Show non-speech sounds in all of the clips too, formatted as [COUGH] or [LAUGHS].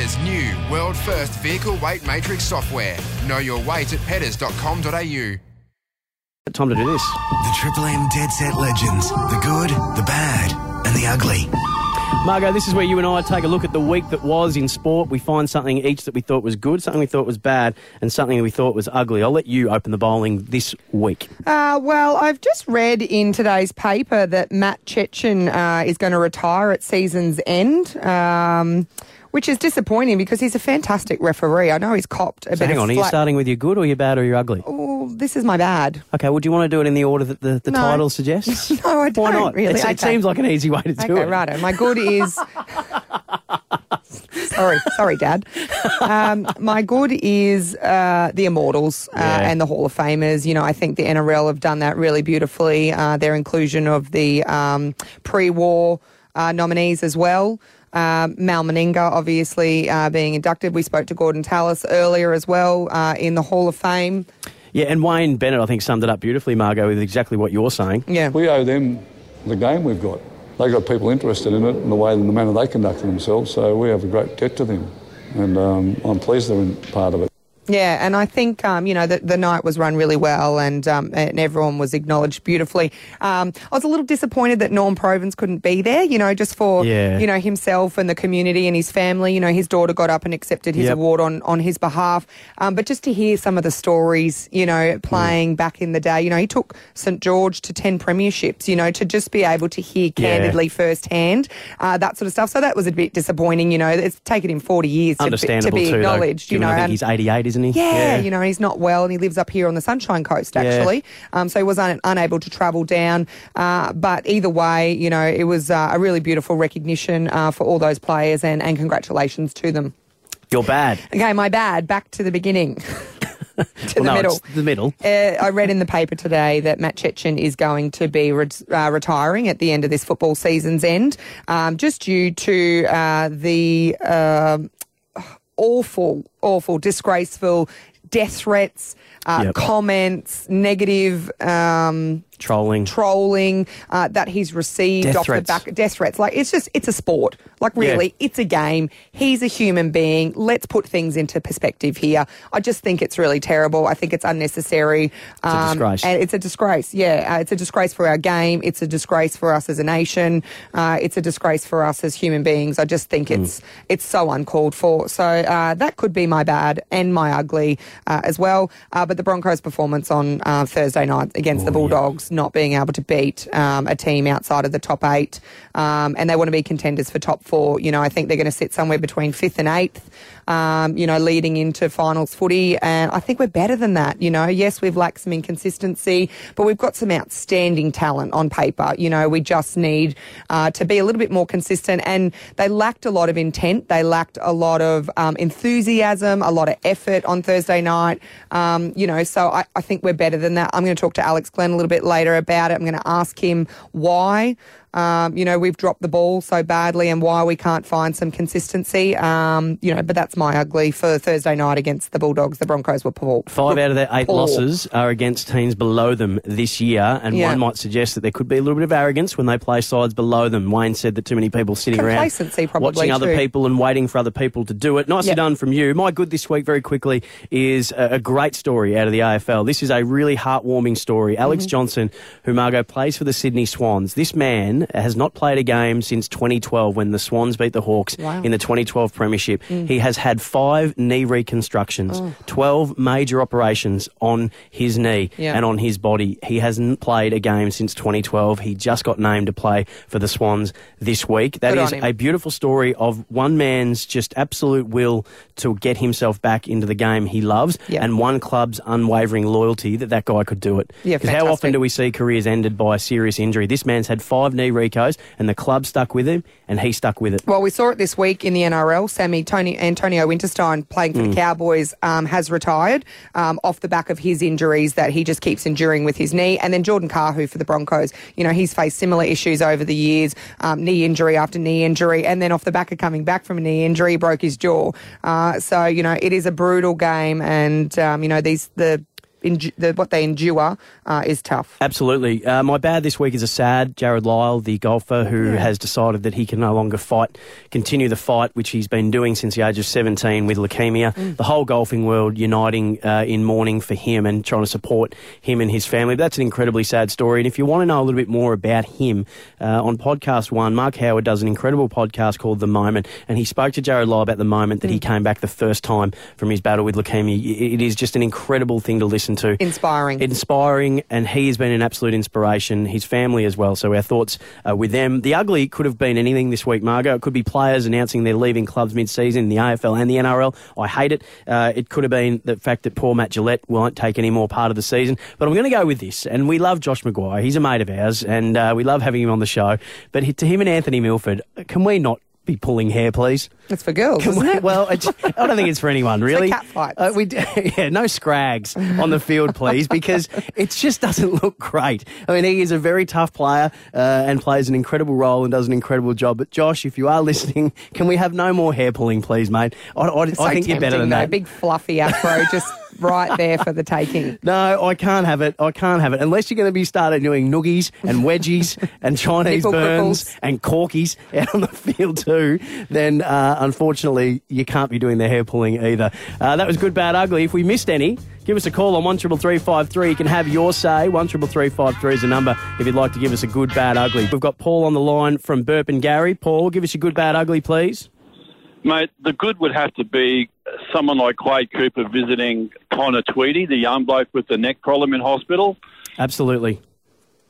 Petters' new world first vehicle weight matrix software. Know your weight at petters.com.au. Time to do this. The Triple M Dead Set Legends. The good, the bad, and the ugly. Margot, this is where you and I take a look at the week that was in sport. We find something each that we thought was good, something we thought was bad, and something we thought was ugly. I'll let you open the bowling this week. Uh, well, I've just read in today's paper that Matt Cecchin uh, is going to retire at season's end. Um, which is disappointing because he's a fantastic referee. I know he's copped a So bit hang on, are you starting with your good or your bad or your ugly? Oh, this is my bad. Okay, well, do you want to do it in the order that the, the No. title [LAUGHS] suggests? No, I don't Why not? really. It's- It Okay. seems like an easy way to do Okay, it. righto. My good is. [LAUGHS] sorry, sorry, Dad. Um, my good is uh, the Immortals uh, Yeah. and the Hall of Famers. You know, I think the NRL have done that really beautifully. Uh, their inclusion of the um, pre-war uh, nominees as well. Um, Mal Meninga, obviously, uh, being inducted. We spoke to Gordon Tallis earlier as well uh, in the Hall of Fame. Yeah, and Wayne Bennett, I think, summed it up beautifully, Margot, with exactly what you're saying. Yeah. We owe them the game we've got. They got people interested in it and the way and the manner they conducted themselves, so we have a great debt to them. And um, I'm pleased they're in part of it. Yeah, and I think um, you know the, the night was run really well, and um, and everyone was acknowledged beautifully. Um, I was a little disappointed that Norm Provan couldn't be there. You know, just for Yeah. you know himself and the community and his family. You know, his daughter got up and accepted his Yep. award on on his behalf. Um, but just to hear some of the stories, you know, playing back in the day. You know, he took St George to ten premierships. You know, to just be able to hear Yeah. candidly firsthand uh, that sort of stuff. So that was a bit disappointing. You know, it's taken him forty years to be, to be too, though, acknowledged. you know, I think and- he's 88, isn't he? yeah, you know, he's not well and he lives up here on the Sunshine Coast, Yeah. actually. Um, so he was un- unable to travel down. Uh, but either way, you know, it was uh, a really beautiful recognition uh, for all those players and, and congratulations to them. You're bad. Okay, my bad. Back to the beginning. [LAUGHS] to Well, the no, middle. the middle. Uh, I read in the paper today that Matt Cecchin is going to be re- uh, retiring at the end of this football season's end, um, just due to uh, the um awful, awful, disgraceful death threats, uh, Yep. comments, negative. Um, Trolling. trolling uh, that he's received Death off threats. the back death threats. Like it's just it's a sport. Like really it's a game. He's a human being. Let's put things into perspective here. I just think it's really terrible. I think it's unnecessary. Um, a disgrace. and it's a disgrace. Yeah uh, it's a disgrace for our game. It's a disgrace for us as a nation. Uh, it's a disgrace for us as human beings. I just think it's it's so uncalled for. So uh, that could be my bad and my ugly uh, as well. Uh, but the broncos performance on uh, thursday night against the bulldogs not being able to beat um, a team outside of the top eight. Um, and they want to be contenders for top four. You know i think they're going to sit somewhere between fifth and eighth um, you know, leading into finals footy. And I think we're better than that. You know, yes, we've lacked some inconsistency, but we've got some outstanding talent on paper. You know, we just need uh, to be a little bit more consistent. And they lacked a lot of intent. They lacked a lot of um, enthusiasm, a lot of effort on Thursday night. Um, you know, so I, I think we're better than that. I'm going to talk to Alex Glenn a little bit later about it. I'm going to ask him why. Um, you know, we've dropped the ball so badly and why we can't find some consistency. Um, you know, but that's my ugly for Thursday night against the Bulldogs. The Broncos were poor. Five out of their eight poor. losses are against teams below them this year, and Yeah. one might suggest that there could be a little bit of arrogance when they play sides below them. Wayne said that too many people sitting around watching other people and waiting for other people to do it. Nicely Yep. done from you. My good this week, very quickly, is a, a great story out of the AFL. This is a really heartwarming story. Alex Mm-hmm. Johnson, who Margot plays for the Sydney Swans. This man has not played a game since 2012 when the Swans beat the Hawks Wow. in the 2012 Premiership. Mm. He has had five knee reconstructions, 12 major operations on his knee Yeah. and on his body. He hasn't played a game since 2012. He just got named to play for the Swans this week. That Good is a beautiful story of one man's just absolute will to get himself back into the game he loves Yeah. and one club's unwavering loyalty that that guy could do it. Yeah, Because how often do we see careers ended by a serious injury? This man's had five knee recos and the club stuck with him and he stuck with it. Well, we saw it this week in the NRL. Sammy Tony Antonio Winterstein, playing for the Cowboys, um, has retired um, off the back of his injuries that he just keeps enduring with his knee. And then Jordan Kahu for the Broncos. You know, he's faced similar issues over the years, um, knee injury after knee injury, and then off the back of coming back from a knee injury, broke his jaw. Uh, so you know, it is a brutal game, and um, you know these the endu- the what they endure uh, is tough. Absolutely. Uh, my bad this week is a sad Jarrod Lyle, the golfer who has decided that he can no longer fight, continue the fight, which he's been doing since the age of 17 with leukemia. The whole golfing world uniting uh, in mourning for him and trying to support him and his family. That's an incredibly sad story. And if you want to know a little bit more about him, uh, on podcast one, Mark Howard does an incredible podcast called The Moment, and he spoke to Jarrod Lyle about the moment that he came back the first time from his battle with leukemia. It is just an incredible thing to listen to Inspiring. inspiring, and he has been an absolute inspiration. His family as well. So our thoughts uh, with them. The ugly could have been anything this week, Margot. It could be players announcing they're leaving clubs mid-season in the AFL and the NRL. I hate it. Uh, it could have been the fact that poor Matt Gillett won't take any more part of the season. But I'm going to go with this. And we love Josh McGuire. He's a mate of ours, and uh, we love having him on the show. But to him and Anthony Milford, can we not? Be pulling hair, please. it's for girls, Can isn't we- it? well, I, don't think it's for anyone really. cat fights. Uh, we, [LAUGHS] yeah, no scrags on the field, please, because it just doesn't look great. I mean, he is a very tough player uh, and plays an incredible role and does an incredible job. But Josh, if you are listening, can we have no more hair pulling, please, mate? I, I, I So think you're better than though. that. Big fluffy afro, just right there for the taking. [LAUGHS] No, I can't have it. I can't have it unless you're going to be started doing noogies and wedgies and [LAUGHS] Chinese Nipple burns cripples. and corkies out on the field too. Then uh, unfortunately you can't be doing the hair pulling either. Uh, that was good, bad, ugly. If we missed any, give us a call on one triple three five three. You can have your say. One triple three five three is the number if you'd like to give us a good, bad, ugly. We've got Paul on the line from Burpengary. Paul, give us your good, bad, ugly, please. Mate, the good would have to be someone like Quade Cooper visiting Connor Tweedy, the young bloke with the neck problem in hospital. Absolutely.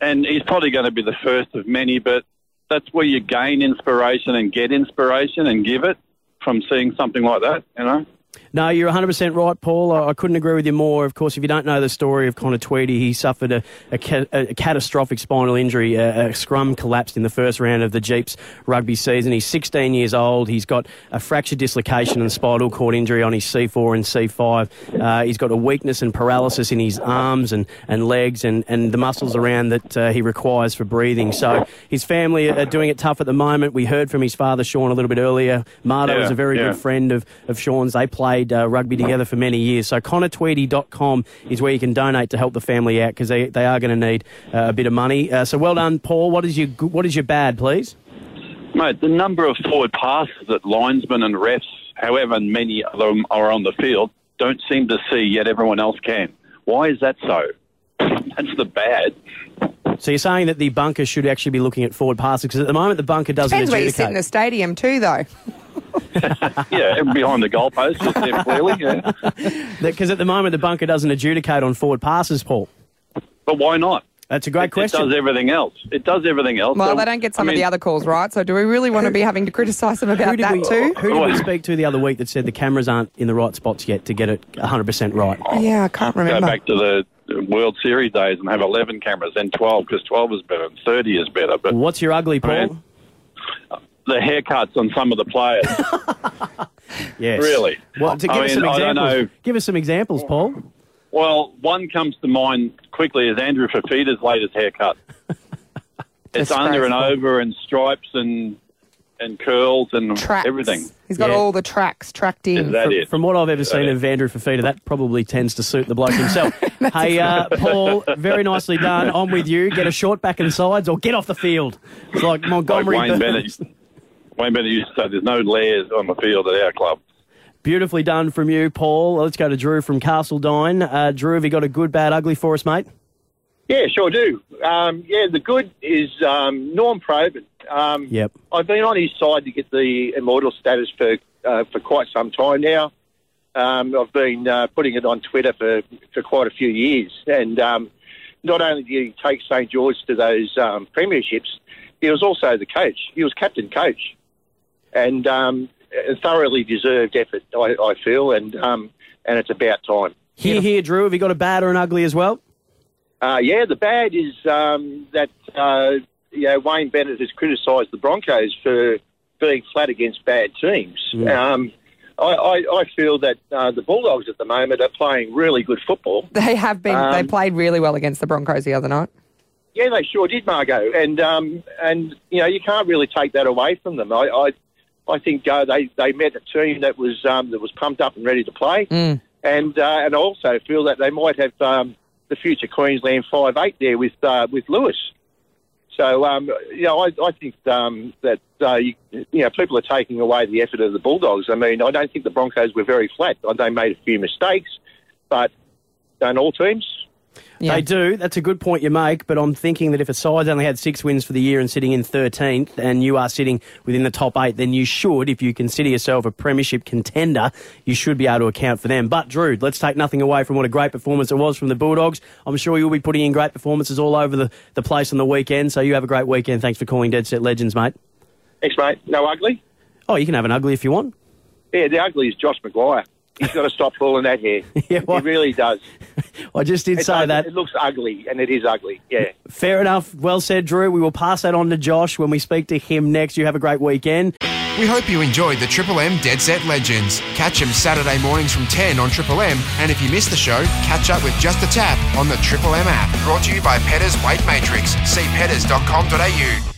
And he's probably going to be the first of many, but that's where you gain inspiration and get inspiration and give it from seeing something like that, you know? No, you're 100% right, Paul. I, I couldn't agree with you more. Of course, if you don't know the story of Connor Tweedy, he suffered a, a, ca- a catastrophic spinal injury. A, a scrum collapsed in the first round of the Jeeps rugby season. He's 16 years old. He's got a fractured dislocation and spinal cord injury on his C4 and C5. Uh, he's got a weakness and paralysis in his arms and, and legs and, and the muscles around that uh, he requires for breathing. So his family are doing it tough at the moment. We heard from his father, Sean, a little bit earlier. Margot Yeah, was a very yeah. good friend of, of Sean's. They played uh, rugby together for many years. So connortweedy.com is where you can donate to help the family out because they, they are going to need uh, a bit of money. Uh, so well done, Paul. What is your what is your bad, please? Mate, the number of forward passes that linesmen and refs, however many of them are on the field, don't seem to see, yet everyone else can. Why is that so? [LAUGHS] That's the bad. So you're saying that the bunker should actually be looking at forward passes because at the moment the bunker doesn't Depends where you sit in adjudicate. the stadium too, though. [LAUGHS] Yeah, behind the goalpost, just there clearly. Yeah. Because at the moment the bunker doesn't adjudicate on forward passes, Paul. But why not? That's a great It question. It does everything else. It does everything else. Well, So, they don't get some I of the other calls right. So, do we really want to be having to criticise them about that we, too? who did we speak to the other week that said the cameras aren't in the right spots yet to get it 100% right? Yeah, I can't remember. Go back to the World Series days and have 11 cameras, then 12, because 12 is better and 30 is better. But What's your ugly, Paul? Man. The haircuts on some of the players. [LAUGHS] Yes. Really? Well, to give I us mean, some I don't examples. know. Give us some examples, Paul. Well, one comes to mind quickly is Andrew Fifita's latest haircut. [LAUGHS] it's under and over and stripes and and curls and Tracks. everything. He's got Yeah. all the tracks tracked in. Is that From, it? from what I've ever seen it? of Andrew Fafita, that probably tends to suit the bloke himself. [LAUGHS] hey, uh, Paul, very nicely done. I'm with you. Get a short back and sides or get off the field. It's like Like Montgomery Wayne Burns. Bennett. Wayne Bennett used to say, "There's no layers on the field at our club." Beautifully done from you, Paul. Let's go to Drew from Castledine. Uh, Drew, have you got a good, bad, ugly for us, mate? Yeah, sure do. Um, yeah, the good is um, Norm Probert. Um, Yep. I've been on his side to get the immortal status for uh, for quite some time now. Um, I've been uh, putting it on Twitter for, for quite a few years, and um, not only did he take St George to those um, premierships, he was also the coach. He was captain coach, and um, a thoroughly deserved effort. I, I feel, and um, and it's about time. Hear, hear, Drew. Have you got a bad or an ugly as well? Uh, yeah, the bad is um, that uh, you know, Wayne Bennett has criticised the Broncos for being flat against bad teams. Um, I, I, I feel that uh, the Bulldogs at the moment are playing really good football. They have been. they Um, played really well against the Broncos the other night. Yeah, they sure did, Margot, and um, and you know you can't really take that away from them. I I, I think uh, they they met a team that was um, that was pumped up and ready to play. and uh, and I also feel that they might have um, the future Queensland five eight there with uh, with Lewis. So um, you know, I, I think um, that uh, you, you know people are taking away the effort of the Bulldogs. I mean, I don't think the Broncos were very flat. They made a few mistakes, but don't all teams? Yeah. They do. That's a good point you make. But I'm thinking that if a side's only had six wins for the year and sitting in 13th, and you are sitting within the top eight, then you should, if you consider yourself a premiership contender, you should be able to account for them. But Drew, let's take nothing away from what a great performance it was from the Bulldogs. I'm sure you'll be putting in great performances all over the, the place on the weekend. So you have a great weekend. Thanks for calling Dead Set Legends, mate. Thanks, mate. No ugly. Oh, you can have an ugly if you want. Yeah, the ugly is Josh McGuire. He's got to stop pulling that hair. [LAUGHS] Yeah, well- he really does. I just did It say does- that. It looks ugly, and it is ugly. Yeah. Fair enough. Well said, Drew. We will pass that on to Josh when we speak to him next. You have a great weekend. We hope you enjoyed the Triple M Dead Set Legends. Catch them Saturday mornings from 10 on Triple M, and if you missed the show, catch up with Just a Tap on the Triple M app. Brought to you by Petters Weight Matrix. See petters.com.au.